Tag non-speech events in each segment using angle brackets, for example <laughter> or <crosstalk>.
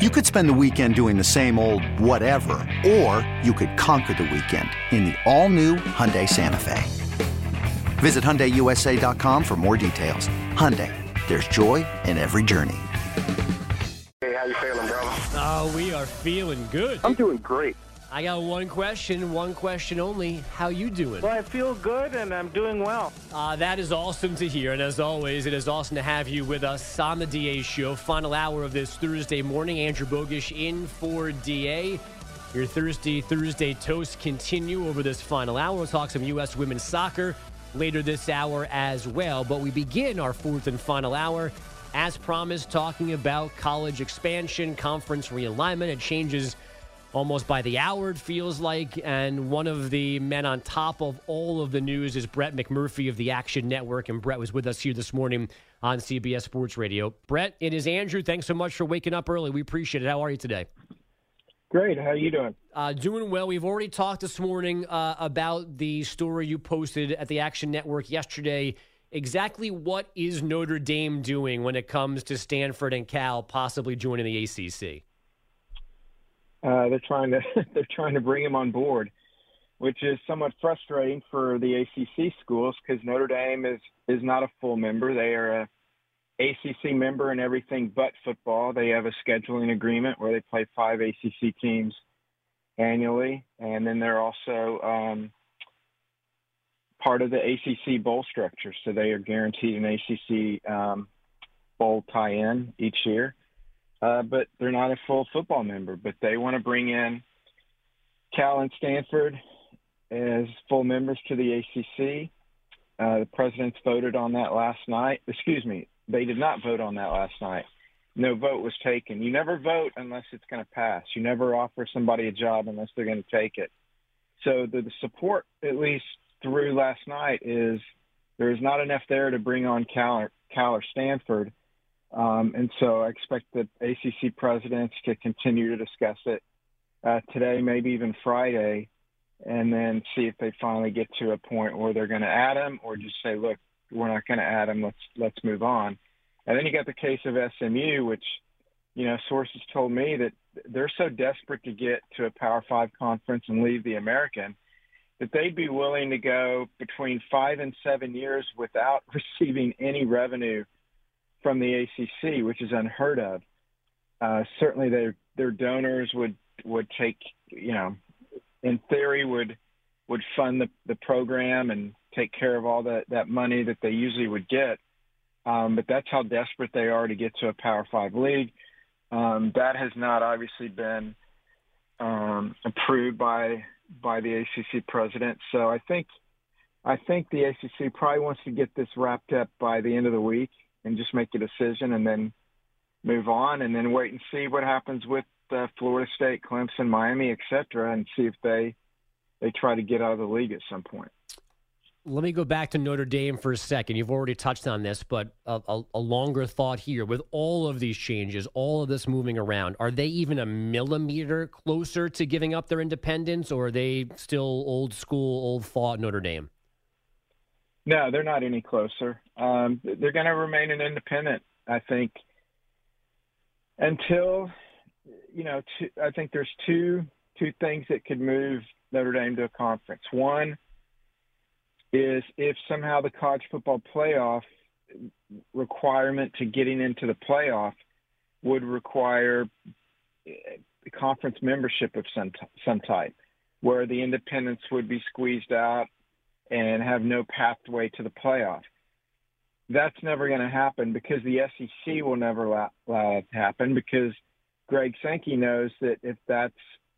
You could spend the weekend doing the same old whatever, or you could conquer the weekend in the all-new Hyundai Santa Fe. Visit HyundaiUSA.com for more details. Hyundai, there's joy in every journey. Hey, how you feeling, brother? Oh, we are feeling good. I'm doing great. I got one question, one question only. How you doing? Well, I feel good and I'm doing well. Uh, that is awesome to hear. And as always, it is awesome to have you with us on the DA show. Final hour of this Thursday morning. Andrew Bogusch in for DA. Your Thursday Thursday toast continue over this final hour. We'll talk some U.S. women's soccer later this hour as well. But we begin our fourth and final hour, as promised, talking about college expansion, conference realignment, and changes almost by the hour, it feels like. And one of the men on top of all of the news is Brett McMurphy of the Action Network. And Brett was with us here this morning on CBS Sports Radio. Brett, it is Andrew. Thanks so much for waking up early. We appreciate it. How are you today? Great. How are you doing? Uh, doing well. We've already talked this morning uh, about the story you posted at the Action Network yesterday. Exactly what is Notre Dame doing when it comes to Stanford and Cal possibly joining the ACC? Uh, they're trying to <laughs> they're trying to bring him on board, which is somewhat frustrating for the ACC schools because Notre Dame is is not a full member. They are a ACC member in everything but football. They have a scheduling agreement where they play five ACC teams annually, and then they're also um, part of the ACC bowl structure. So they are guaranteed an ACC um, bowl tie-in each year uh, but they're not a full football member. But they want to bring in Cal and Stanford as full members to the ACC. Uh, the presidents voted on that last night. Excuse me, they did not vote on that last night. No vote was taken. You never vote unless it's going to pass. You never offer somebody a job unless they're going to take it. So the, the support, at least through last night, is there is not enough there to bring on Cal or, Cal or Stanford um, and so I expect the ACC presidents to continue to discuss it uh, today, maybe even Friday, and then see if they finally get to a point where they're going to add them or just say, look, we're not going to add them. Let's let's move on. And then you got the case of SMU, which you know sources told me that they're so desperate to get to a Power Five conference and leave the American that they'd be willing to go between five and seven years without <laughs> receiving any revenue from the ACC, which is unheard of. Uh, certainly, their their donors would would take you know, in theory would would fund the the program and take care of all that that money that they usually would get. Um, but that's how desperate they are to get to a Power Five league. Um, that has not obviously been um, approved by by the ACC president. So I think I think the ACC probably wants to get this wrapped up by the end of the week and just make a decision and then move on and then wait and see what happens with uh, Florida State, Clemson, Miami, et cetera, and see if they they try to get out of the league at some point. Let me go back to Notre Dame for a second. You've already touched on this, but a, a, a, longer thought here. With all of these changes, all of this moving around, are they even a millimeter closer to giving up their independence, or are they still old school, old thought Notre Dame? No, they're not any closer. Um, they're going to remain an independent, I think, until you know. Two, I think there's two two things that could move Notre Dame to a conference. One is if somehow the college football playoff requirement to getting into the playoff would require conference membership of some some type, where the independents would be squeezed out and have no pathway to the playoff. That's never going to happen because the SEC will never allow, it to happen because Greg Sankey knows that if that's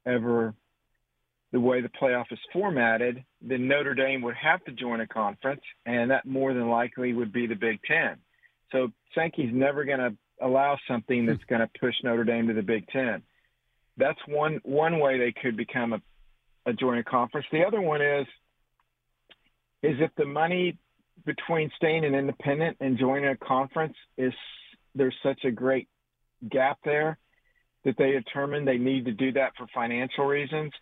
ever the way the playoff is formatted, then Notre Dame would have to join a conference, and that more than likely would be the Big Ten. So Sankey's never going to allow something that's going to push Notre Dame to the Big Ten. That's one one way they could become a, a joint conference. The other one is is if the money between staying an independent and joining a conference is there's such a great gap there that they determine they need to do that for financial reasons,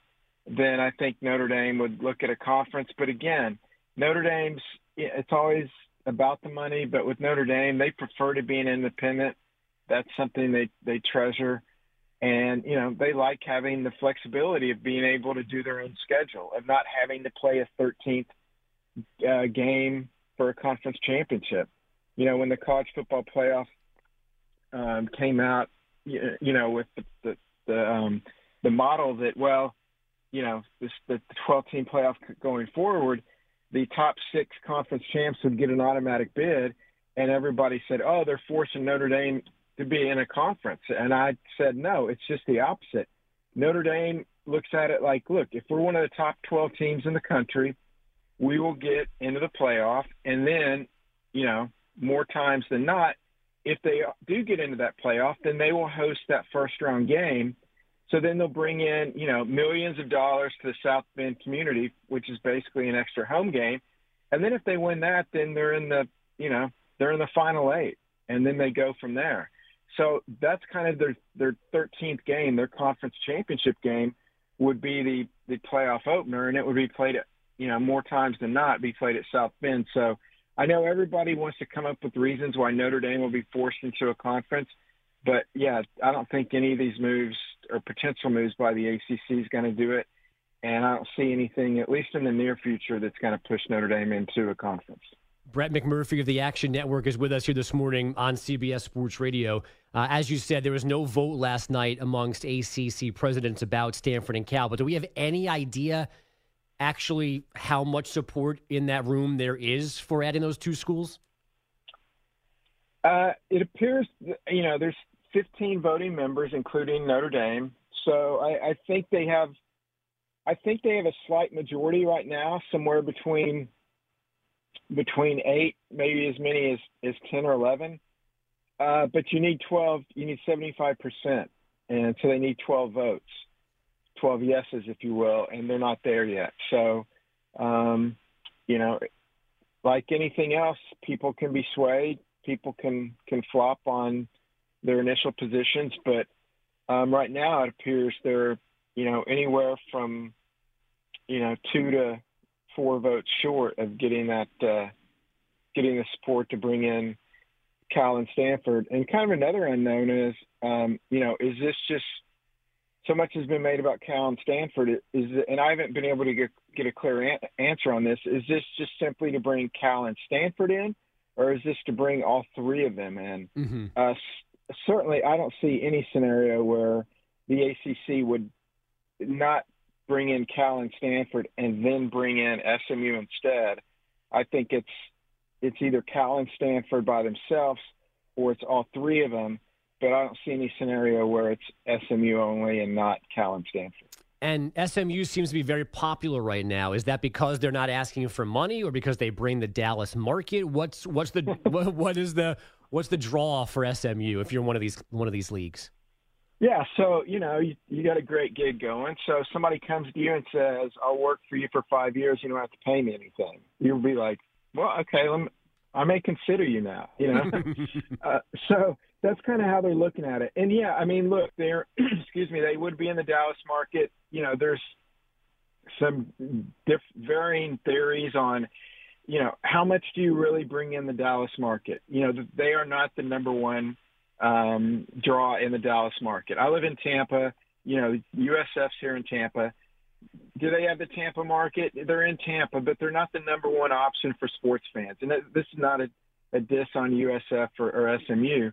then I think Notre Dame would look at a conference. But again, Notre Dame's it's always about the money, but with Notre Dame, they prefer to be an independent. That's something they they treasure, and you know they like having the flexibility of being able to do their own schedule, of not having to play a 13th uh, game for a conference championship. You know, when the college football playoff um, came out, you, you know, with the the the, um, the model that well, you know, this, the 12 team playoff going forward, the top six conference champs would get an automatic bid, and everybody said, oh, they're forcing Notre Dame to be in a conference, and I said no, it's just the opposite. Notre Dame looks at it like, look, if we're one of the top 12 teams in the country, we will get into the playoff, and then, you know, more times than not, if they do get into that playoff, then they will host that first round game. So then they'll bring in, you know, millions of dollars to the South Bend community, which is basically an extra home game. And then if they win that, then they're in the, you know, they're in the final eight, and then they go from there. So that's kind of their their 13th game, their conference championship game would be the the playoff opener, and it would be played at, you know, more times than not, be played at South Bend. So I know everybody wants to come up with reasons why Notre Dame will be forced into a conference, but yeah, I don't think any of these moves or potential moves by the ACC is going to do it, and I don't see anything, at least in the near future, that's going to push Notre Dame into a conference. Brett McMurphy of the Action Network is with us here this morning on CBS Sports Radio. Uh, as you said, there was no vote last night amongst ACC presidents about Stanford and Cal, but do we have any idea actually how much support in that room there is for adding those two schools? Uh, it appears, you know, there's 15 voting members, including Notre Dame. So I, I think they have, I think they have a slight majority right now, somewhere between between eight, maybe as many as as 10 or 11. Uh, but you need 12, you need 75 percent, and so they need 12 votes. 12 yeses, if you will, and they're not there yet. So, um, you know, like anything else, people can be swayed. People can can flop on their initial positions, but um, right now it appears they're, you know, anywhere from, you know, two to four votes short of getting that, uh, getting the support to bring in Cal and Stanford. And kind of another unknown is, um, you know, is this just so much has been made about Cal and Stanford. Is and I haven't been able to get get a clear an- answer on this. Is this just simply to bring Cal and Stanford in, or is this to bring all three of them in? Mm-hmm. Uh, certainly, I don't see any scenario where the ACC would not bring in Cal and Stanford and then bring in SMU instead. I think it's it's either Cal and Stanford by themselves, or it's all three of them but I don't see any scenario where it's SMU only and not Cal and Stanford. And SMU seems to be very popular right now. Is that because they're not asking for money, or because they bring the Dallas market? What's what's the <laughs> what, what is the what's the draw for SMU if you're one of these one of these leagues? Yeah, so you know you, you got a great gig going. So if somebody comes to you and says, "I'll work for you for five years. You don't have to pay me anything," you'll be like, "Well, okay, let me, I may consider you now." You know, <laughs> uh, so that's kind of how they're looking at it. And yeah, I mean, look, they're <clears throat> excuse me, they would be in the Dallas market. You know, there's some diff- varying theories on, you know, how much do you really bring in the Dallas market? You know, they are not the number one um, draw in the Dallas market. I live in Tampa. You know, USF's here in Tampa. Do they have the Tampa market? They're in Tampa, but they're not the number one option for sports fans. And this is not a, a diss on USF or, or SMU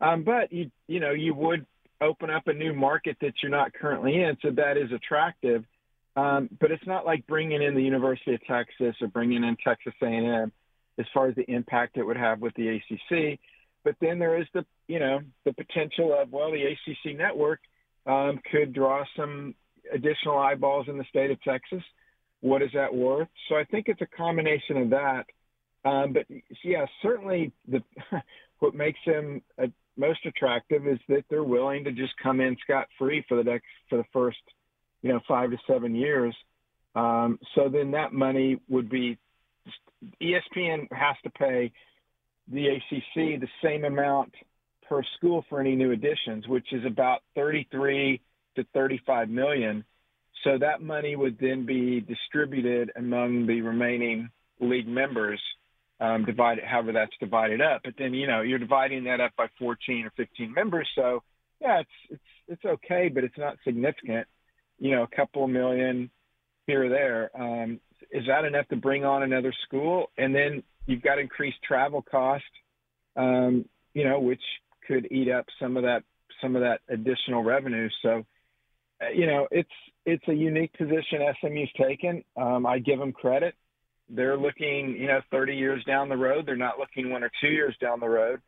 um, but you you know you would open up a new market that you're not currently in, so that is attractive. Um, but it's not like bringing in the University of Texas or bringing in Texas A&M as far as the impact it would have with the ACC. But then there is the you know the potential of well the ACC network um, could draw some additional eyeballs in the state of Texas. What is that worth? So I think it's a combination of that. Um, but yeah, certainly the <laughs> what makes them a most attractive is that they're willing to just come in scot free for the next for the first, you know, five to seven years. Um, so then that money would be ESPN has to pay the ACC the same amount per school for any new additions, which is about 33 to 35 million. So that money would then be distributed among the remaining league members, um, divided however that's divided up. But then you know you're dividing that up by 14 or 15 members, so yeah, it's it's it's okay, but it's not significant. You know, a couple of million here or there. Um, is that enough to bring on another school? And then you've got increased travel cost, um, you know, which could eat up some of that some of that additional revenue. So, uh, you know, it's it's a unique position SMU's taken. Um, I give them credit. They're looking, you know, 30 years down the road. They're not looking one or two years down the road.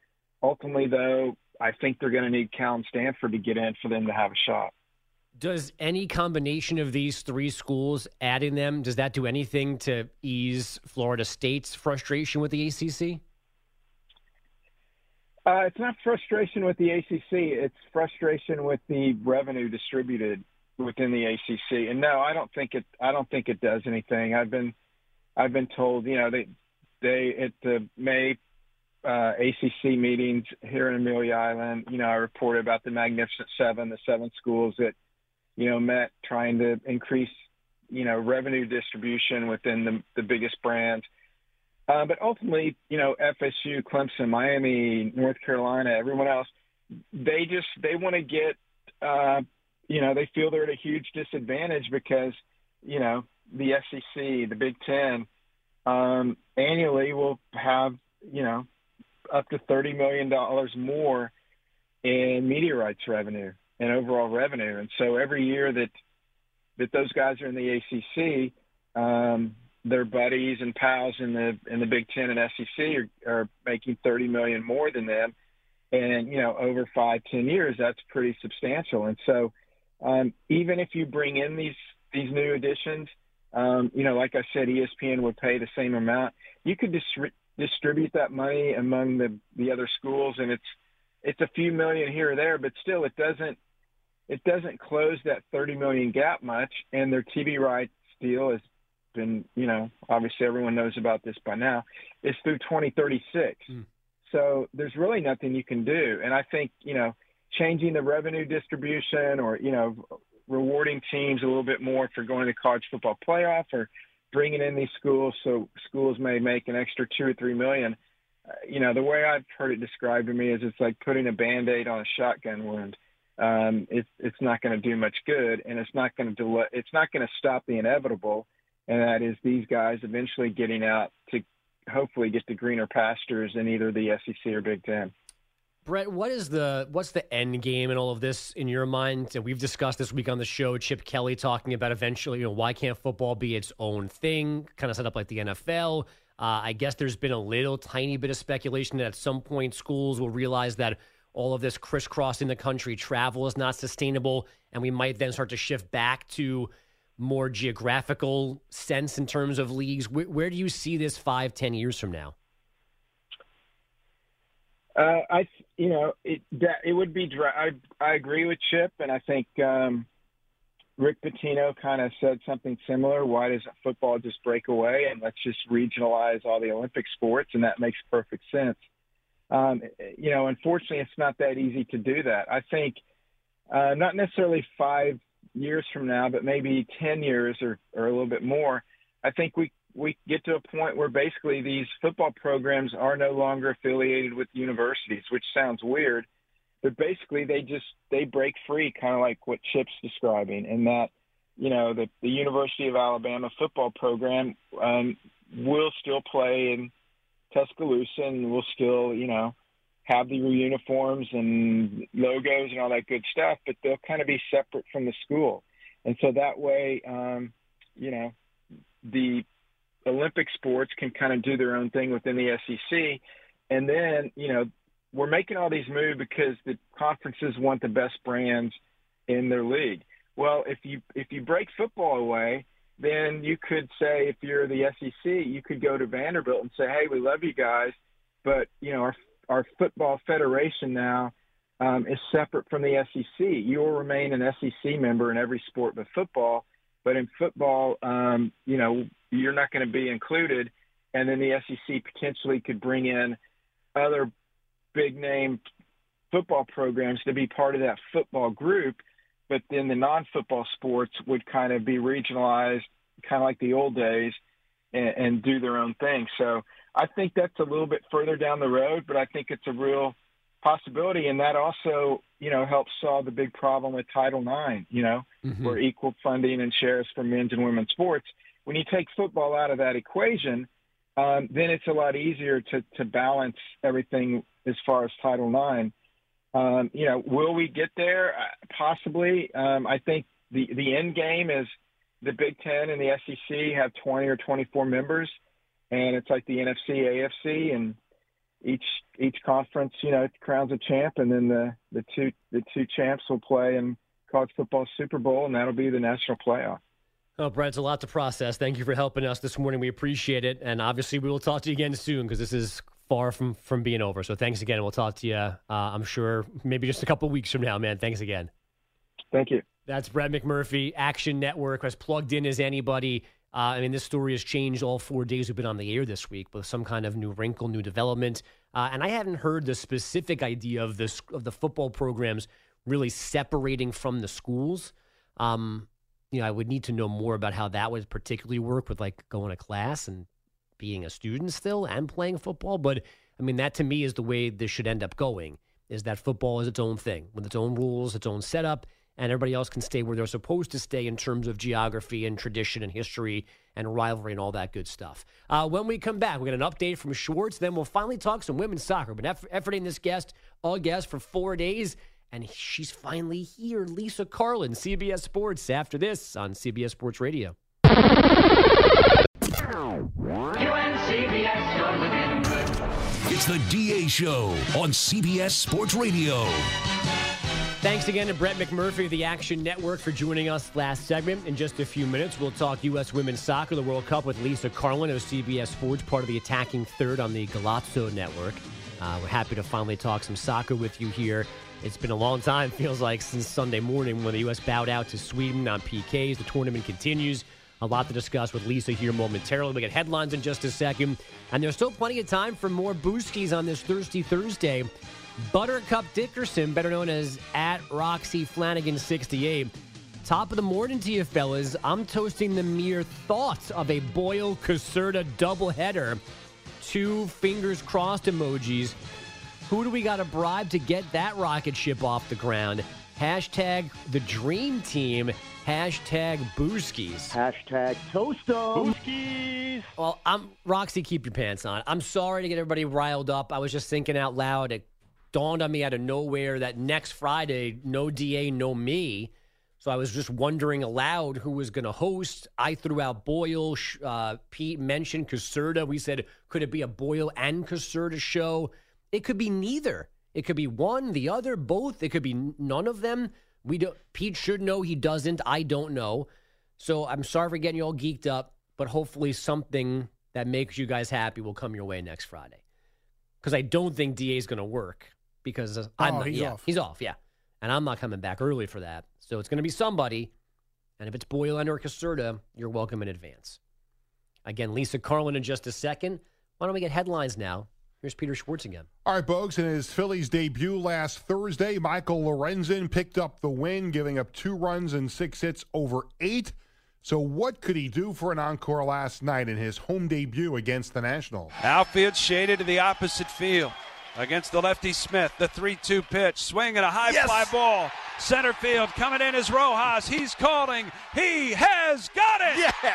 Ultimately, though, I think they're going to need Cal and Stanford to get in for them to have a shot. Does any combination of these three schools, adding them, does that do anything to ease Florida State's frustration with the ACC? Uh, it's not frustration with the ACC. It's frustration with the revenue distributed within the ACC. And no, I don't think it. I don't think it does anything. I've been, I've been told, you know, they, they at the May uh, ACC meetings here in Amelia Island, you know, I reported about the Magnificent Seven, the seven schools that, you know, met trying to increase, you know, revenue distribution within the the biggest brands. Uh, but ultimately, you know, FSU, Clemson, Miami, North Carolina, everyone else, they just they want to get, uh, you know, they feel they're at a huge disadvantage because, you know, the SEC, the Big Ten, um, annually will have, you know, up to thirty million dollars more in media rights revenue and overall revenue, and so every year that that those guys are in the ACC. Um, their buddies and pals in the in the Big Ten and SEC are, are making 30 million more than them, and you know over five ten years that's pretty substantial. And so um, even if you bring in these these new additions, um, you know like I said, ESPN would pay the same amount. You could dis- distribute that money among the the other schools, and it's it's a few million here or there, but still it doesn't it doesn't close that 30 million gap much. And their TV rights deal has been, you know, obviously everyone knows about this by now, is through 2036. Mm. So there's really nothing you can do. And I think, you know, changing the revenue distribution or, you know, rewarding teams a little bit more for going to college football playoff or bringing in these schools so schools may make an extra two or three million. Uh, you know, the way I've heard it described to me is it's like putting a band-aid on a shotgun wound. Um, it's it's not going to do much good, and it's not going to delay. It's not going to stop the inevitable and that is these guys eventually getting out to hopefully get to greener pastures in either the SEC or Big Ten. Brett, what is the what's the end game in all of this in your mind? We've discussed this week on the show. Chip Kelly talking about eventually, you know, why can't football be its own thing, kind of set up like the NFL? Uh, I guess there's been a little tiny bit of speculation that at some point schools will realize that all of this crisscrossing the country travel is not sustainable, and we might then start to shift back to more geographical sense in terms of leagues? Where, where do you see this five, ten years from now? Uh, I, you know, it that, it would be. I I agree with Chip, and I think um, Rick Pitino kind of said something similar. Why doesn't football just break away and let's just regionalize all the Olympic sports? And that makes perfect sense. Um, you know, unfortunately, it's not that easy to do that. I think uh, not necessarily five years from now, but maybe 10 years or, or a little bit more, I think we we get to a point where basically these football programs are no longer affiliated with universities, which sounds weird, but basically they just they break free, kind of like what Chip's describing, and that you know the the University of Alabama football program um, will still play in Tuscaloosa and will still you know have the uniforms and logos and all that good stuff, but they'll kind of be separate from the school. And so that way, um, you know, the Olympic sports can kind of do their own thing within the SEC. And then, you know, we're making all these moves because the conferences want the best brands in their league. Well, if you if you break football away, then you could say if you're the SEC, you could go to Vanderbilt and say, "Hey, we love you guys, but you know our our football federation now um, is separate from the SEC. You will remain an SEC member in every sport but football, but in football, um, you know, you're not going to be included. And then the SEC potentially could bring in other big name football programs to be part of that football group, but then the non football sports would kind of be regionalized, kind of like the old days, and, and do their own thing. So I think that's a little bit further down the road, but I think it's a real possibility, and that also, you know, helps solve the big problem with Title IX. You know, mm-hmm. where equal funding and shares for men's and women's sports. When you take football out of that equation, um, then it's a lot easier to to balance everything as far as Title IX. Um, you know, will we get there? Uh, possibly. Um, I think the the end game is the Big Ten and the SEC have 20 or 24 members, and it's like the NFC, AFC, and each each conference, you know, crowns a champ, and then the the two the two champs will play in college football Super Bowl, and that'll be the national playoff. Oh, Brett, it's a lot to process. Thank you for helping us this morning. We appreciate it, and obviously we will talk to you again soon because this is far from from being over. So thanks again. We'll talk to you. Uh, I'm sure maybe just a couple weeks from now, man. Thanks again. Thank you. That's Brett McMurphy, Action Network, as plugged in as anybody. Uh, I mean, this story has changed all four days we've been on the air this week with some kind of new wrinkle, new development. Uh, and I hadn't heard the specific idea of this of the football programs really separating from the schools. Um, you know, I would need to know more about how that would particularly work with like going to class and being a student still and playing football. But I mean, that to me is the way this should end up going. Is that football is its own thing with its own rules, its own setup, and everybody else can stay where they're supposed to stay in terms of geography and tradition and history and rivalry and all that good stuff. Uh, when we come back, we get an update from Schwartz. Then we'll finally talk some women's soccer. Been eff- efforting this guest, all guest, for four days, and she's finally here. Lisa Carlin, CBS Sports. After this on CBS Sports Radio. It's the DA Show on CBS Sports Radio. Thanks again to Brett McMurphy of the Action Network for joining us last segment. In just a few minutes, we'll talk U.S. Women's Soccer, the World Cup with Lisa Carlin of CBS Sports, part of the Attacking Third on the Golazo Network. Uh, we're happy to finally talk some soccer with you here. It's been a long time, feels like, since Sunday morning when the U.S. bowed out to Sweden on PKs. The tournament continues. A lot to discuss with Lisa here momentarily. We get headlines in just a second. And there's still plenty of time for more Booskies on this Thirsty Thursday. Buttercup Dickerson, better known as at Roxy Flanagan 68. Top of the morning to you, fellas. I'm toasting the mere thoughts of a Boyle Caserta doubleheader. Two fingers crossed emojis. Who do we got to bribe to get that rocket ship off the ground? Hashtag the dream team. Hashtag Booskies. Hashtag toast. Booskies. Well, I'm Roxy. Keep your pants on. I'm sorry to get everybody riled up. I was just thinking out loud. It dawned on me out of nowhere that next Friday, no DA, no me. So I was just wondering aloud who was going to host. I threw out Boyle. Uh, Pete mentioned Caserta. We said, could it be a Boyle and Caserta show? It could be neither. It could be one, the other, both. It could be none of them. We don't. Pete should know. He doesn't. I don't know. So I'm sorry for getting you all geeked up, but hopefully something that makes you guys happy will come your way next Friday. Because I don't think DA is going to work because I'm oh, not, he's yeah, off. He's off, yeah. And I'm not coming back early for that. So it's going to be somebody. And if it's Boylan or Caserta, you're welcome in advance. Again, Lisa Carlin in just a second. Why don't we get headlines now? Here's Peter Schwartz again. All right, Bogues. In his Phillies debut last Thursday, Michael Lorenzen picked up the win, giving up two runs and six hits over eight. So, what could he do for an encore last night in his home debut against the Nationals? Outfield shaded to the opposite field against the lefty Smith. The 3 2 pitch, swing and a high yes! fly ball. Center field coming in is Rojas. He's calling. He has got it. Yeah.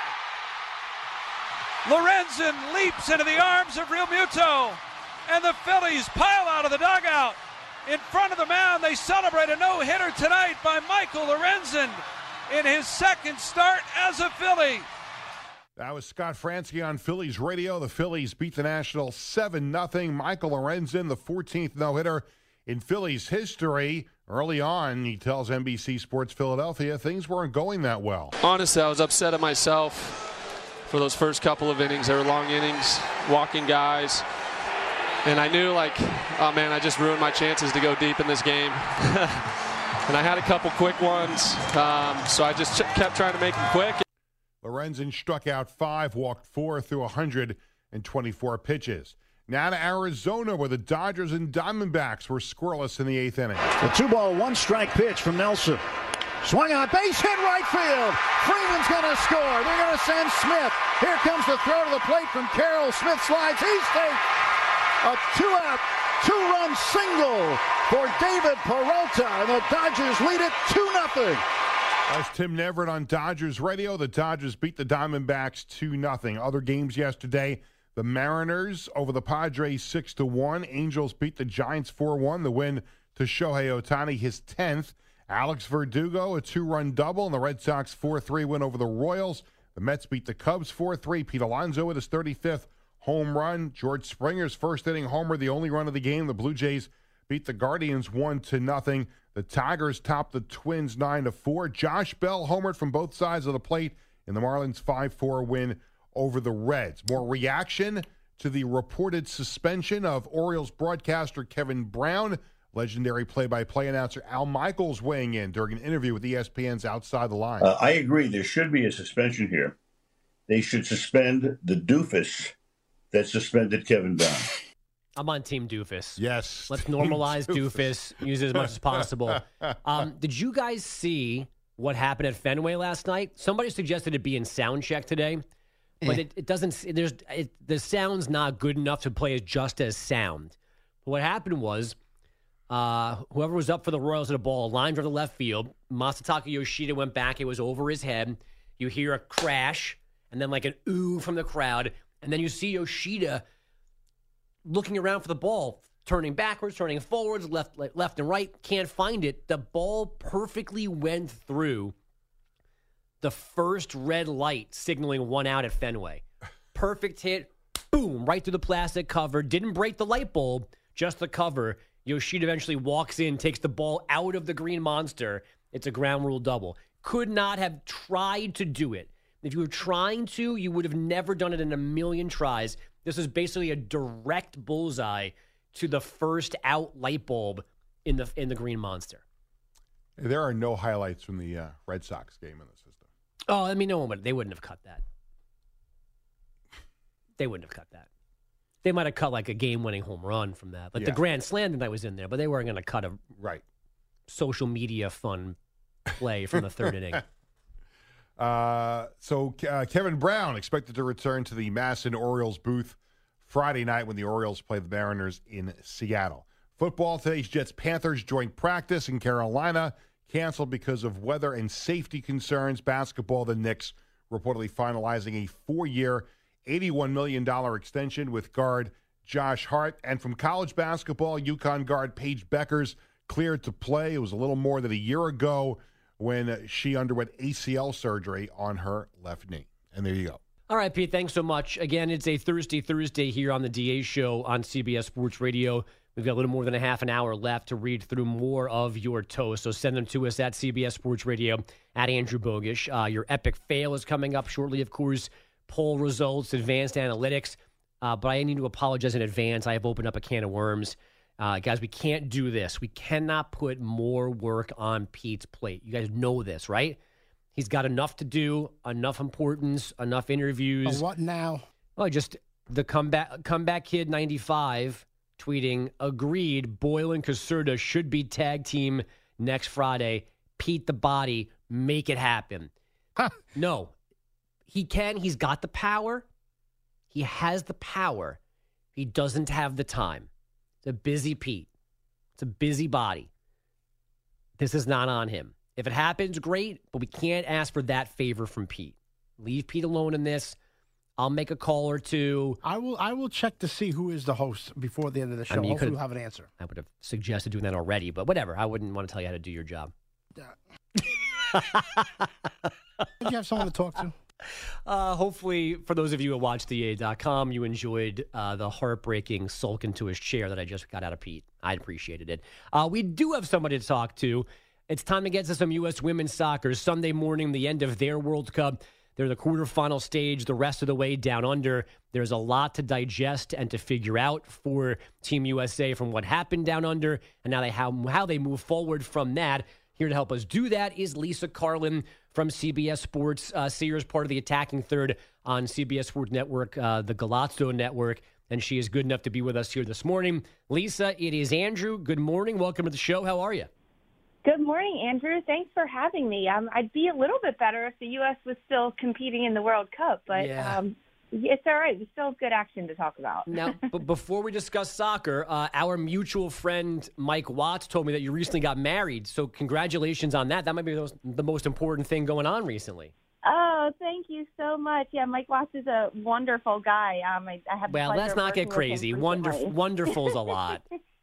Lorenzen leaps into the arms of Realmuto, and the Phillies pile out of the dugout. In front of the mound, they celebrate a no hitter tonight by Michael Lorenzen in his second start as a Philly. That was Scott Franzke on Phillies radio. The Phillies beat the Nationals 7 0. Michael Lorenzen, the 14th no hitter in Phillies history. Early on, he tells NBC Sports Philadelphia things weren't going that well. Honestly, I was upset at myself for those first couple of innings. They were long innings, walking guys. And I knew like, oh man, I just ruined my chances to go deep in this game. <laughs> and I had a couple quick ones, um, so I just ch- kept trying to make them quick. Lorenzen struck out five, walked four through 124 pitches. Now to Arizona, where the Dodgers and Diamondbacks were scoreless in the eighth inning. The two ball, one strike pitch from Nelson. Swung on, base hit right field. Freeman's going to score. They're going to send Smith. Here comes the throw to the plate from Carroll. Smith slides. He's safe. A two out, two run single for David Peralta, and the Dodgers lead it 2 0. As Tim Neverett on Dodgers radio, the Dodgers beat the Diamondbacks 2 0. Other games yesterday, the Mariners over the Padres 6 to 1. Angels beat the Giants 4 1. The win to Shohei Ohtani, his 10th. Alex Verdugo, a two run double, and the Red Sox 4 3 win over the Royals. The Mets beat the Cubs 4 3. Pete Alonso with his 35th home run. George Springer's first inning homer, the only run of the game. The Blue Jays beat the Guardians 1 to nothing. The Tigers topped the Twins 9 to 4. Josh Bell homered from both sides of the plate in the Marlins 5 4 win over the Reds. More reaction to the reported suspension of Orioles broadcaster Kevin Brown. Legendary play by play announcer Al Michaels weighing in during an interview with ESPN's Outside the Line. Uh, I agree. There should be a suspension here. They should suspend the doofus that suspended Kevin Brown. <laughs> I'm on Team Doofus. Yes. Let's <laughs> normalize doofus. use it as much as possible. <laughs> Um, did you guys see what happened at Fenway last night? Somebody suggested it be in sound check today, but Eh. it, it doesn't. There's it, the sound's not good enough to play as just as sound. But what happened was, uh, whoever was up for the Royals at a ball, line drive to left field. Masataka Yoshida went back. It was over his head. You hear a crash, and then like an ooh from the crowd, and then you see Yoshida looking around for the ball, turning backwards, turning forwards, left, left and right, can't find it. The ball perfectly went through the first red light, signaling one out at Fenway. Perfect hit, boom, right through the plastic cover. Didn't break the light bulb, just the cover. Yoshida eventually walks in, takes the ball out of the green monster. It's a ground rule double. Could not have tried to do it. If you were trying to, you would have never done it in a million tries. This is basically a direct bullseye to the first out light bulb in the in the green monster. There are no highlights from the uh, Red Sox game in the system. Oh, I mean, no one would. They wouldn't have cut that. They wouldn't have cut that. They might have cut like a game-winning home run from that, like the grand slam that was in there, but they weren't going to cut a right social media fun play from the third inning. <laughs> Uh, so uh, Kevin Brown expected to return to the MASN Orioles booth Friday night when the Orioles play the Mariners in Seattle. Football today's Jets Panthers joint practice in Carolina canceled because of weather and safety concerns. Basketball, the Knicks reportedly finalizing a four-year, $81 million extension with guard Josh Hart. And from college basketball, UConn guard Paige Bueckers cleared to play. It was a little more than a year ago when she underwent ACL surgery on her left knee. And there you go. All right, Pete, thanks so much. Again, it's a Thursday, Thursday here on the DA show on CBS Sports Radio. We've got a little more than a half an hour left to read through more of your toast. So send them to us at CBS Sports Radio at Andrew Bogusch. Uh, your epic fail is coming up shortly, of course. Poll results, advanced analytics. Uh, but I need to apologize in advance. I have opened up a can of worms. Uh, guys, we can't do this. We cannot put more work on Pete's plate. You guys know this, right? He's got enough to do, enough importance, enough interviews. Oh, what now? Oh, just the comeback comeback kid ninety five tweeting agreed. Boyle and Caserta should be tag team next Friday. Pete the body, make it happen. no, he can. He's got the power. He has the power. He doesn't have the time. It's a busy Pete. It's a busy body. This is not on him. If it happens, great, but we can't ask for that favor from Pete. Leave Pete alone in this. I'll make a call or two. I will. I will check to see who is the host before the end of the show. I mean, you Hopefully, we'll have an answer. I would have suggested doing that already, but whatever. I wouldn't want to tell you how to do your job. <laughs> Did you have someone to talk to? Uh, hopefully, for those of you who watch the you enjoyed uh, the heartbreaking sulk into his chair that I just got out of Pete. I appreciated it. Uh, we do have somebody to talk to. It's time to get to some U.S. women's soccer. Sunday morning, the end of their World Cup. They're the quarterfinal stage, the rest of the way down under. There's a lot to digest and to figure out for Team USA from what happened down under and now they how how they move forward from that. Here to help us do that is Lisa Carlin from CBS Sports. Uh, Sears, part of the attacking third on CBS Sports Network, uh, the Golazo Network, and she is good enough to be with us here this morning. Lisa, it is Andrew. Good morning. Welcome to the show. How are you? Good morning, Andrew. Thanks for having me. Um, I'd be a little bit better if the U.S. was still competing in the World Cup, but Yeah. um, it's all right. We still have good action to talk about. Now, <laughs> but before we discuss soccer, uh, our mutual friend Mike Watts told me that you recently got married. So congratulations on that. That might be the most, the most important thing going on recently. Oh, thank you so much. Yeah, Mike Watts is a wonderful guy. Um, I, I have Well, let's not get working with him crazy. Wonderful, <laughs> wonderful's a lot.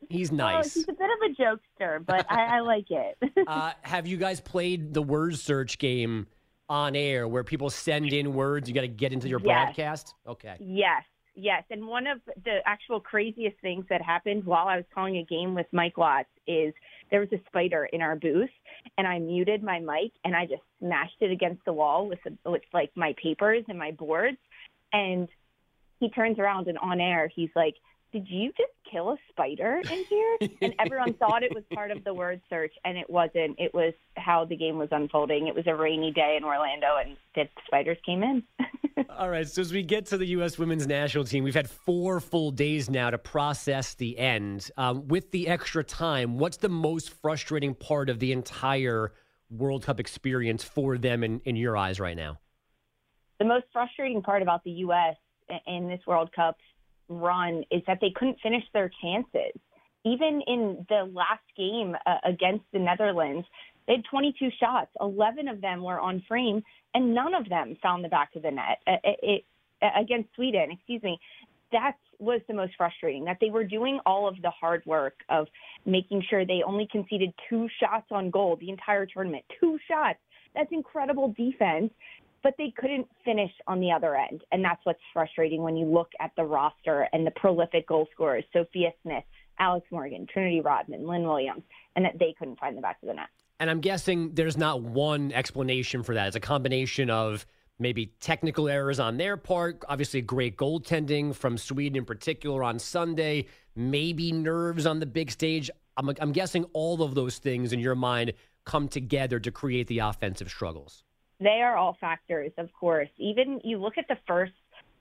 He's Oh, nice. he's a bit of a jokester, but I, I like it. <laughs> uh, have you guys played the word search game on air where people send in words? You got to get into your Yes. broadcast. Okay. Yes, yes. And one of the actual craziest things that happened while I was calling a game with Mike Watts is there was a spider in our booth, and I muted my mic and I just smashed it against the wall with the, with like my papers and my boards, and he turns around and on air he's like. Did you just kill a spider in here? And everyone thought it was part of the word search, and it wasn't. It was how the game was unfolding. It was a rainy day in Orlando, and the spiders came in. <laughs> All right. So as we get to the U.S. women's national team, we've had four full days now to process the end. Um, with the extra time, what's the most frustrating part of the entire World Cup experience for them in, in your eyes right now? the most frustrating part about the U.S. in this World Cup run is that they couldn't finish their chances. Even in the last game uh, against the Netherlands, they had 22 shots. 11 of them were on frame, and none of them found the back of the net. Uh, it, it, against Sweden, excuse me. That was the most frustrating. That they were doing all of the hard work of making sure they only conceded two shots on goal the entire tournament. Two shots. That's incredible defense but they couldn't finish on the other end. And that's what's frustrating when you look at the roster and the prolific goal scorers, Sophia Smith, Alex Morgan, Trinity Rodman, Lynn Williams, and that they couldn't find the back of the net. And I'm guessing there's not one explanation for that. It's a combination of maybe technical errors on their part, obviously great goaltending from Sweden in particular on Sunday, maybe nerves on the big stage. I'm, I'm guessing all of those things in your mind come together to create the offensive struggles. They are all factors, of course. Even you look at the first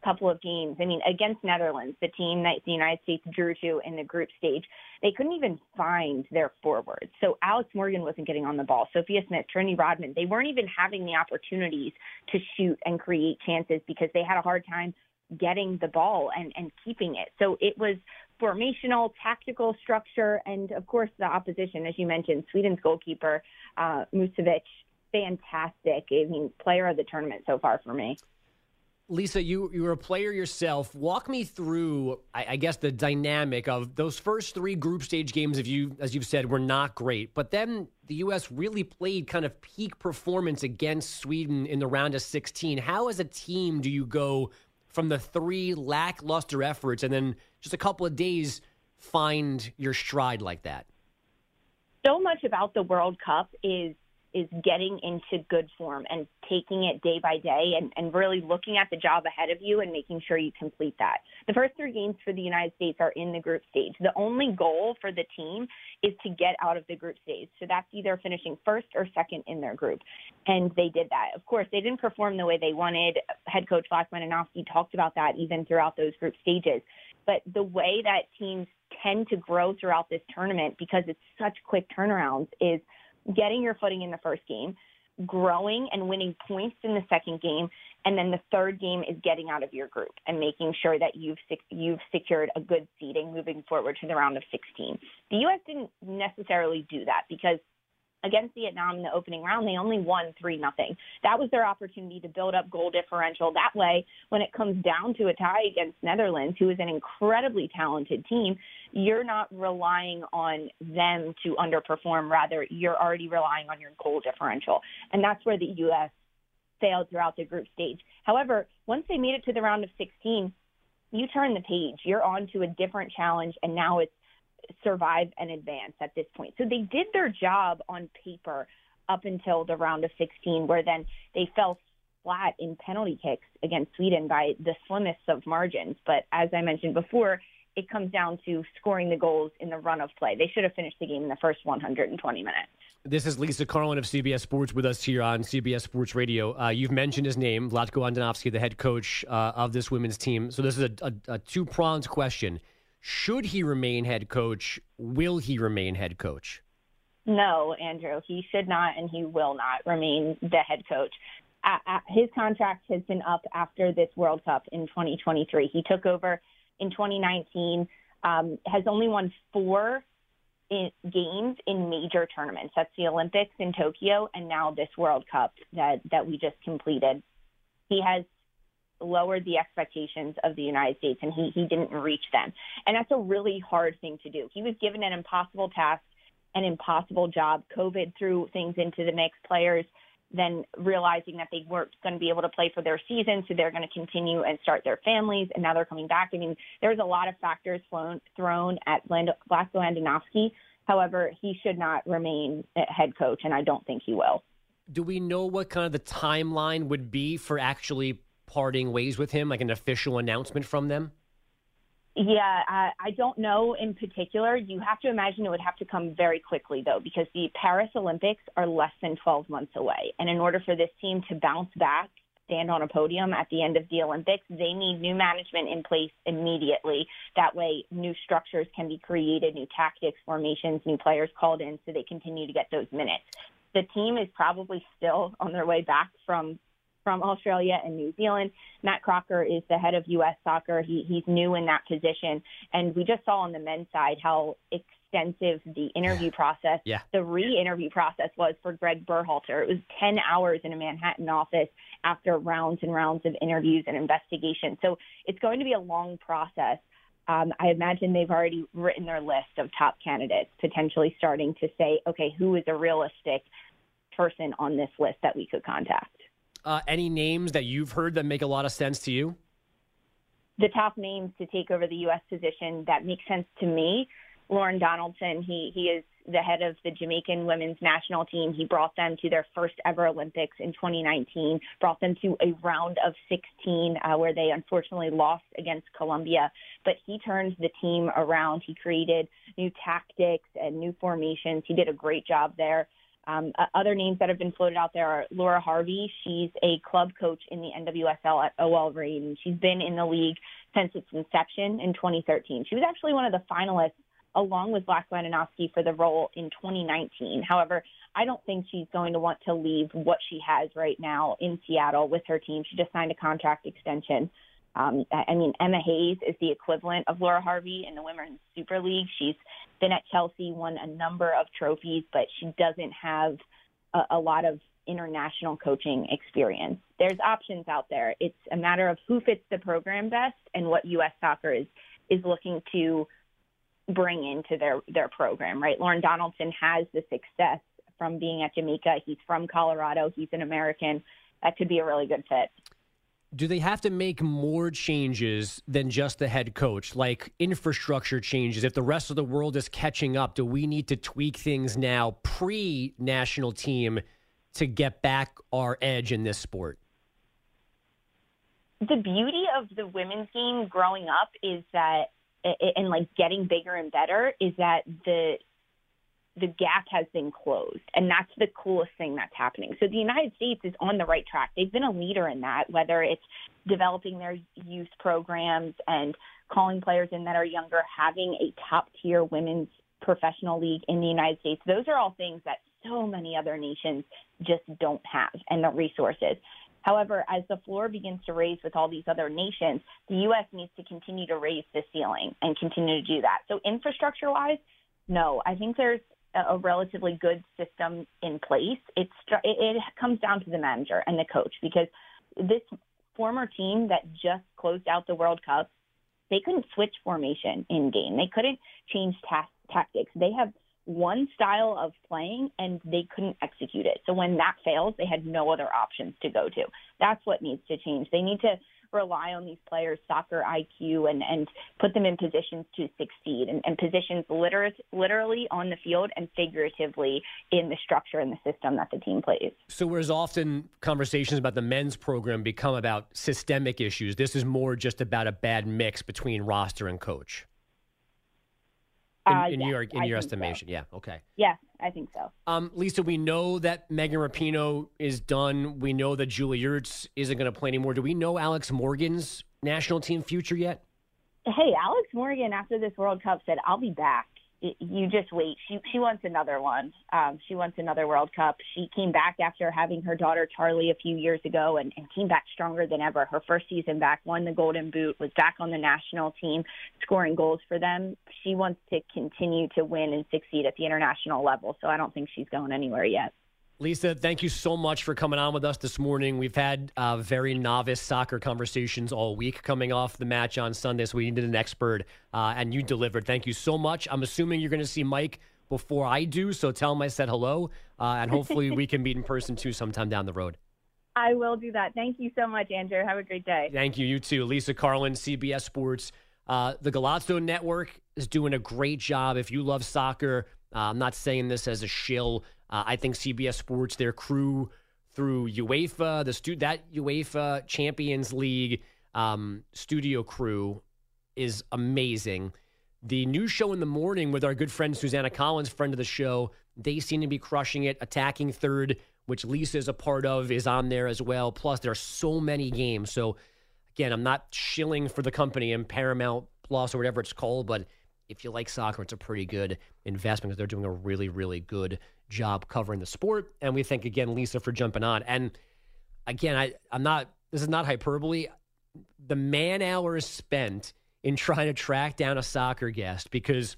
couple of games. I mean, against Netherlands, the team that the United States drew to in the group stage, they couldn't even find their forwards. So Alex Morgan wasn't getting on the ball. Sophia Smith, Trinity Rodman, they weren't even having the opportunities to shoot and create chances because they had a hard time getting the ball and, and keeping it. So it was formational, tactical structure, and of course the opposition, as you mentioned, Sweden's goalkeeper, uh, fantastic. I mean, player of the tournament so far for me. Lisa, you you were a player yourself. Walk me through, I, I guess, the dynamic of those first three group stage games. If you, as you've said, were not great, but then the U.S. really played kind of peak performance against Sweden in the round of 16. How, as a team, do you go from the three lackluster efforts and then just a couple of days find your stride like that? So much about the World Cup is is getting into good form and taking it day by day and, and really looking at the job ahead of you and making sure you complete that. The first three games for the United States are in the group stage. The only goal for the team is to get out of the group stage. So that's either finishing first or second in their group. And they did that. Of course, they didn't perform the way they wanted. Head coach Vlatko Andonovski talked about that even throughout those group stages. But the way that teams tend to grow throughout this tournament because it's such quick turnarounds is getting your footing in the first game, growing and winning points in the second game, and then the third game is getting out of your group and making sure that you've you've secured a good seeding moving forward to the round of 16. The U.S. didn't necessarily do that because against Vietnam in the opening round, they only won 3 nothing. That was their opportunity to build up goal differential. That way, when it comes down to a tie against Netherlands, who is an incredibly talented team, you're not relying on them to underperform. Rather, you're already relying on your goal differential. And that's where the U.S. failed throughout the group stage. However, once they made it to the round of 16, you turn the page. You're on to a different challenge, and now it's survive and advance at this point. So they did their job on paper up until the round of 16, where then they fell flat in penalty kicks against Sweden by the slimmest of margins. But as I mentioned before, it comes down to scoring the goals in the run of play. They should have finished the game in the first 120 minutes. This is Lisa Carlin of CBS Sports with us here on CBS Sports Radio. Uh, you've mentioned his name, Vlatko Andonovski, the head coach uh, of this women's team. So this is a, a, a two pronged question. Should he remain head coach? Will he remain head coach? No, Andrew, he should not and he will not remain the head coach. Uh, his contract has been up after this World Cup in 2023. He took over in 2019, um, has only won four in games in major tournaments. That's the Olympics in Tokyo and now this World Cup that, that we just completed. He has lowered the expectations of the United States and he, he didn't reach them. And that's a really hard thing to do. He was given an impossible task, an impossible job. COVID threw things into the mix. Players then realizing that they weren't going to be able to play for their season, so they're going to continue and start their families, and now they're coming back. I mean, there's a lot of factors flown, thrown at Land- Vlatko Andonovski. However, he should not remain head coach, and I don't think he will. Do we know what kind of the timeline would be for actually parting ways with him, like an official announcement from them? Yeah, I, I don't know in particular. You have to imagine it would have to come very quickly, though, because the Paris Olympics are less than 12 months away. And in order for this team to bounce back, stand on a podium at the end of the Olympics, they need new management in place immediately. That way, new structures can be created, new tactics, formations, new players called in so they continue to get those minutes. The team is probably still on their way back from from Australia and New Zealand. Matt Crocker is the head of U.S. soccer. He, he's new in that position. And we just saw on the men's side how extensive the interview process, yeah. the re interview process was for Greg Berhalter. It was 10 hours in a Manhattan office after rounds and rounds of interviews and investigation. So it's going to be a long process. Um, I imagine they've already written their list of top candidates, potentially starting to say, okay, who is a realistic person on this list that we could contact? Uh, any names that you've heard that make a lot of sense to you? The top names to take over the U.S. position that makes sense to me. Lorne Donaldson, he he is the head of the Jamaican women's national team. He brought them to their first ever Olympics in 2019, brought them to a round of 16 uh, where they unfortunately lost against Colombia. But he turned the team around. He created new tactics and new formations. He did a great job there. Um, other names that have been floated out there are Laura Harvey. She's a club coach in the NWSL at OL Reign, she's been in the league since its inception in 2013. She was actually one of the finalists along with Vlatko Andonovski for the role in 2019. However, I don't think she's going to want to leave what she has right now in Seattle with her team. She just signed a contract extension. Um, I mean, Emma Hayes is the equivalent of Laura Harvey in the Women's Super League. She's been at Chelsea, won a number of trophies, but she doesn't have a, a lot of international coaching experience. There's options out there. It's a matter of who fits the program best and what U.S. Soccer is is looking to bring into their their program. Right, Lorne Donaldson has the success from being at Jamaica. He's from Colorado. He's an American. That could be a really good fit do they have to make more changes than just the head coach, like infrastructure changes? If the rest of the world is catching up, do we need to tweak things now pre national team to get back our edge in this sport? The beauty of the women's game growing up is that, and like getting bigger and better, is that the the gap has been closed. And that's the coolest thing that's happening. So the United States is on the right track. They've been a leader in that, whether it's developing their youth programs and calling players in that are younger, having a top tier women's professional league in the United States. Those are all things that so many other nations just don't have and the resources. However, as the floor begins to raise with all these other nations, the U.S. needs to continue to raise the ceiling and continue to do that. So infrastructure wise, no, I think there's a relatively good system in place. It's it comes down to the manager and the coach because this former team that just closed out the World Cup, they couldn't switch formation in game. They couldn't change ta- tactics. They have one style of playing and they couldn't execute it. So when that fails, they had no other options to go to. That's what needs to change. They need to rely on these players' soccer IQ and, and put them in positions to succeed and, and positions liter- literally on the field and figuratively in the structure and the system that the team plays. So, whereas often conversations about the men's program become about systemic issues, this is more just about a bad mix between roster and coach. In, Uh, in yes, your in I your think so. estimation, yeah, okay. Yeah, I think so. Um, Lisa, we know that Megan Rapinoe is done. We know that Julie Ertz isn't going to play anymore. Do we know Alex Morgan's national team future yet? Hey, Alex Morgan after this World Cup said, "I'll be back." You just wait. She she wants another one. Um, she wants another World Cup. She came back after having her daughter Charlie a few years ago, and, and came back stronger than ever. Her first season back, won the Golden Boot, was back on the national team, scoring goals for them. She wants to continue to win and succeed at the international level. So I don't think she's going anywhere yet. Lisa, thank you so much for coming on with us this morning. We've had uh, very novice soccer conversations all week coming off the match on Sunday, so we needed an expert, uh, and you delivered. Thank you so much. I'm assuming you're going to see Mike before I do, so tell him I said hello, uh, and hopefully we can meet in person too sometime down the road. <laughs> I will do that. Thank you so much, Andrew. Have a great day. Thank you. You too. Lisa Carlin, CBS Sports. Uh, the Golazo Network is doing a great job. If you love soccer, uh, I'm not saying this as a shill. Uh, I think CBS Sports, their crew through UEFA, the stu- that UEFA Champions League um, studio crew is amazing. The new show in the morning with our good friend Susannah Collins, friend of the show, they seem to be crushing it. Attacking third, which Lisa is a part of, is on there as well. Plus, there are so many games. So, again, I'm not shilling for the company and Paramount Plus or whatever it's called, but if you like soccer, it's a pretty good investment because they're doing a really, really good job covering the sport. And we thank again Lisa for jumping on. And again, I, I'm not. This is not hyperbole. The man hours spent in trying to track down a soccer guest because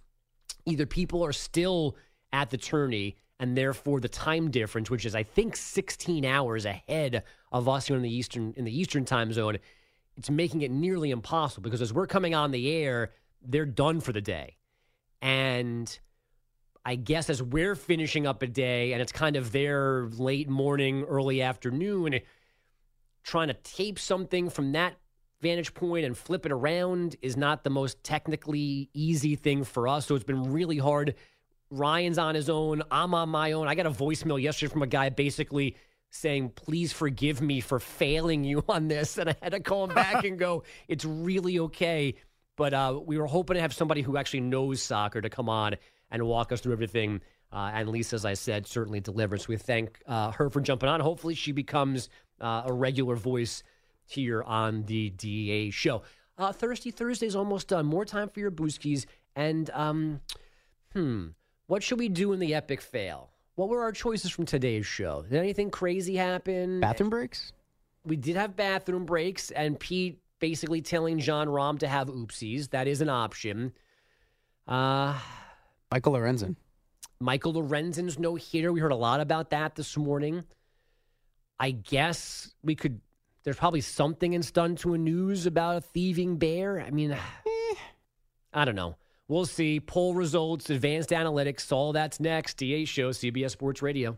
either people are still at the tourney and therefore the time difference, which is I think 16 hours ahead of us here in the eastern in the eastern time zone, it's making it nearly impossible because as we're coming on the air, they're done for the day. And I guess as we're finishing up a day and it's kind of their late morning, early afternoon, trying to tape something from that vantage point and flip it around is not the most technically easy thing for us. So it's been really hard. Ryan's on his own. I'm on my own. I got a voicemail yesterday from a guy basically saying, please forgive me for failing you on this. <laughs> And I had to call him back and go, <laughs> it's really okay. But uh, we were hoping to have somebody who actually knows soccer to come on and walk us through everything. Uh, and Lisa, as I said, certainly delivers. We thank uh, her for jumping on. Hopefully, she becomes uh, a regular voice here on the DA show. Uh, Thirsty Thursday is almost done. More time for your booskies. And, um, hmm, what should we do in the epic fail? What were our choices from today's show? Did anything crazy happen? Bathroom breaks? We did have bathroom breaks, and Pete basically telling Jon Rahm to have oopsies. That is an option. Uh, Michael Lorenzen. Michael Lorenzen's no hitter. We heard a lot about that this morning. I guess we could. There's probably something in Stun to a News about a thieving bear. I mean, <sighs> I don't know. We'll see. Poll results, advanced analytics, all that's next. DA Show, CBS Sports Radio.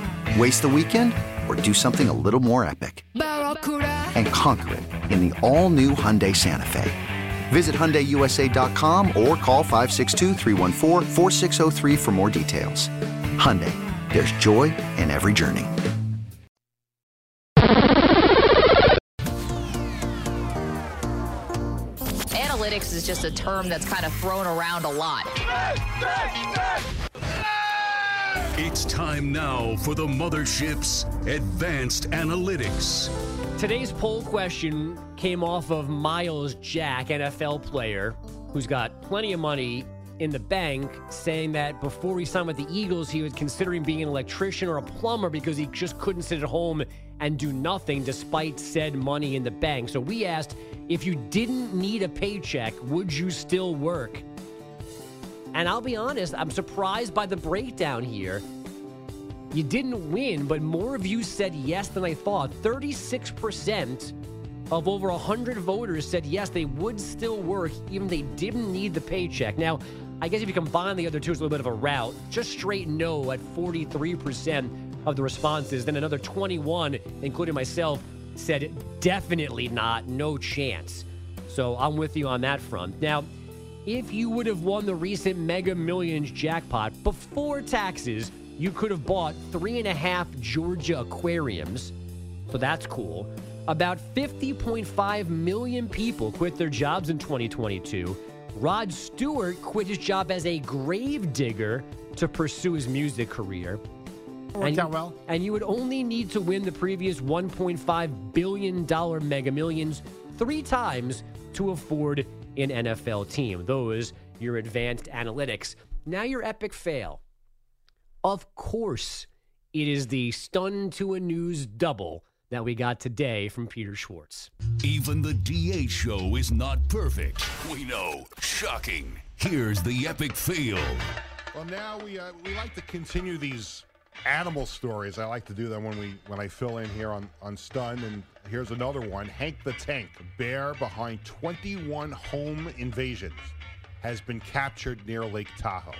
Waste the weekend or do something a little more epic? And conquer it in the all new Hyundai Santa Fe. Visit HyundaiUSA.com or call 562-314-4603 for more details. Hyundai, there's joy in every journey. Analytics is just a term that's kind of thrown around a lot. It's time now for the mothership's advanced analytics. Today's poll question came off of Myles Jack, NFL player, who's got plenty of money in the bank, saying that before he signed with the Eagles, he was considering being an electrician or a plumber because he just couldn't sit at home and do nothing despite said money in the bank. So we asked if you didn't need a paycheck, would you still work? And I'll be honest, I'm surprised by the breakdown here. You didn't win, but more of you said yes than I thought. 36% of over 100 voters said yes, they would still work even if they didn't need the paycheck. Now, I guess if you combine the other two, it's a little bit of a route. Just straight no at 43% of the responses. Then another 21, including myself, said definitely not, no chance. So I'm with you on that front. Now, if you would have won the recent Mega Millions jackpot before taxes, you could have bought three and a half Georgia aquariums. So that's cool. About 50.5 million people quit their jobs in 2022. Rod Stewart quit his job as a grave digger to pursue his music career. Worked and, out well. And you would only need to win the previous $1.5 billion Mega Millions three times to afford an NFL team. Those your advanced analytics. Now your epic fail. Of course, it is the stun to a news double that we got today from Peter Schwartz. Even the DA show is not perfect. We know. Shocking. Here's the epic fail. Well, now we uh, we like to continue these animal stories. I like to do them when we when I fill in here on on Stun. And here's another one: Hank the Tank, bear behind 21 home invasions, has been captured near Lake Tahoe.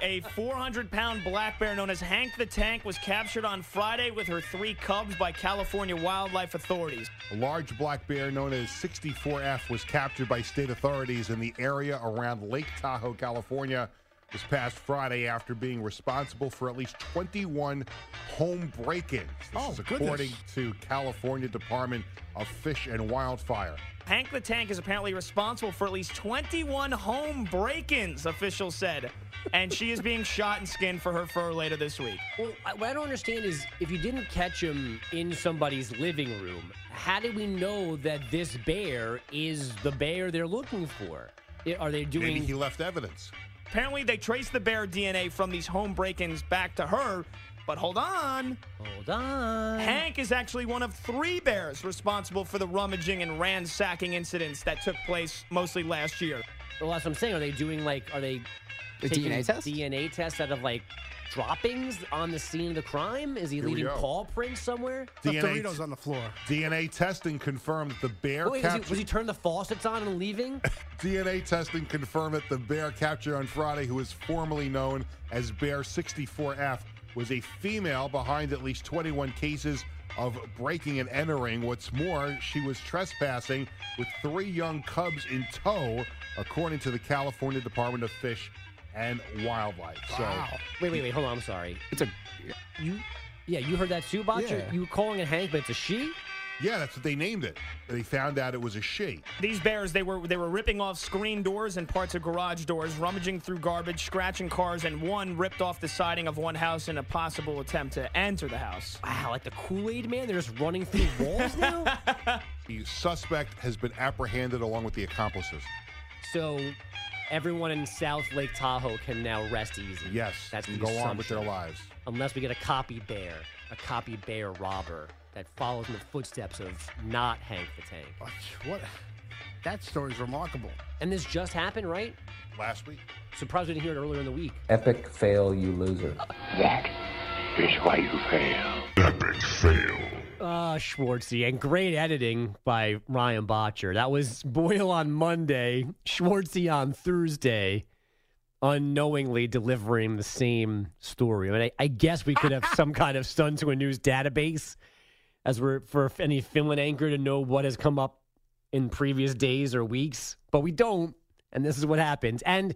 A 400 pound black bear known as Hank the Tank was captured on Friday with her three cubs by California wildlife authorities. A large black bear known as 64F was captured by state authorities in the area around Lake Tahoe, California, this past Friday after being responsible for at least 21 home break ins. This Oh, is goodness. according to California Department of Fish and Wildfire. Hank the Tank is apparently responsible for at least 21 home break ins, officials said. And she is being shot and skinned for her fur later this week. Well, what I don't understand is if you didn't catch him in somebody's living room, how do we know that this bear is the bear they're looking for? Are they doing? Maybe he left evidence. Apparently, they traced the bear DNA from these home break ins back to her. But hold on. Hold on. Hank is actually one of three bears responsible for the rummaging and ransacking incidents that took place mostly last year. Well, that's what I'm saying. Are they doing like? Are they The taking DNA test? DNA tests out of like droppings on the scene of the crime? Is he Here leaving paw prints somewhere? Left Doritos on the floor. DNA testing confirmed that the bear Oh, wait, was, he, captured. was he turning the faucets on and leaving? <laughs> DNA testing confirmed that the bear captured on Friday, who is formerly known as Bear 64F, was a female behind at least 21 cases of breaking and entering. What's more, she was trespassing with three young cubs in tow, according to the California Department of Fish and Wildlife. Wow. So Wait, wait, wait. Hold on. I'm sorry. It's a You, yeah, you heard that too, Botcher? Yeah. You were calling it Hank, but it's a she? Yeah, that's what they named it. They found out it was a she. These bears, they were they were ripping off screen doors and parts of garage doors, rummaging through garbage, scratching cars, and one ripped off the siding of one house in a possible attempt to enter the house. Wow, like the Kool Aid man, they're just running through <laughs> walls now. The suspect has been apprehended along with the accomplices. so everyone in South Lake Tahoe can now rest easy. Yes, that's the and go on with their lives. Unless we get a copy bear, a copy bear robber that follows in the footsteps of not Hank the Tank. What? That story's remarkable. And this just happened, right? Last week. Surprised we didn't hear it earlier in the week. Epic fail, you loser. That is why you fail. Epic fail. Uh, Schwartzy, and great editing by Ryan Botcher. That was Boyle on Monday, Schwartzy on Thursday, unknowingly delivering the same story. I mean, I, I guess we could have some kind of stun to a news database as we're for any Finland anchor to know what has come up in previous days or weeks, but we don't, and this is what happens. And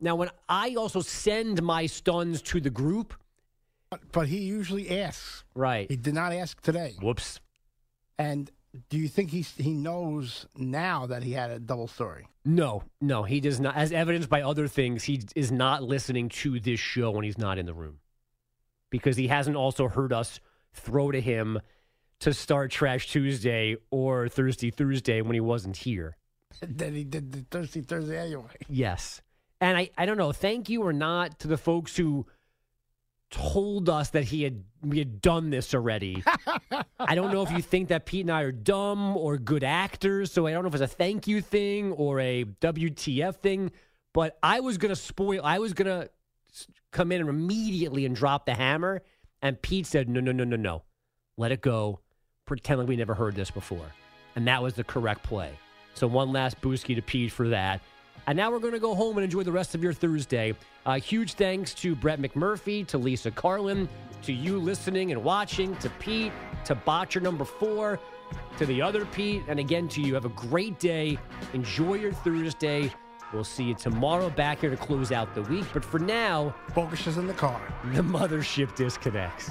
now, when I also send my stuns to the group, But he usually asks. right? He did not ask today. Whoops. And do you think he's, he knows now that he had a double story? No, no, he does not. As evidenced by other things, he is not listening to this show when he's not in the room because he hasn't also heard us throw to him to start Trash Tuesday or Thursday Thursday when he wasn't here. <laughs> then he did the Thursday Thursday anyway. Yes. And I, I don't know, thank you or not to the folks who told us that he had we had done this already. <laughs> I don't know if you think that Pete and I are dumb or good actors, so I don't know if it's a thank you thing or a WTF thing, but I was going to spoil I was going to come in and immediately and drop the hammer and Pete said no no no no no. Let it go. Pretend like we never heard this before. And that was the correct play. So one last boosky to Pete for that. And now we're going to go home and enjoy the rest of your Thursday. Uh, huge thanks to Brett McMurphy, to Lisa Carlin, to you listening and watching, to Pete, to Botcher number four, to the other Pete, and again to you. Have a great day. Enjoy your Thursday. We'll see you tomorrow back here to close out the week. But for now, focus is in the car. the mothership disconnects.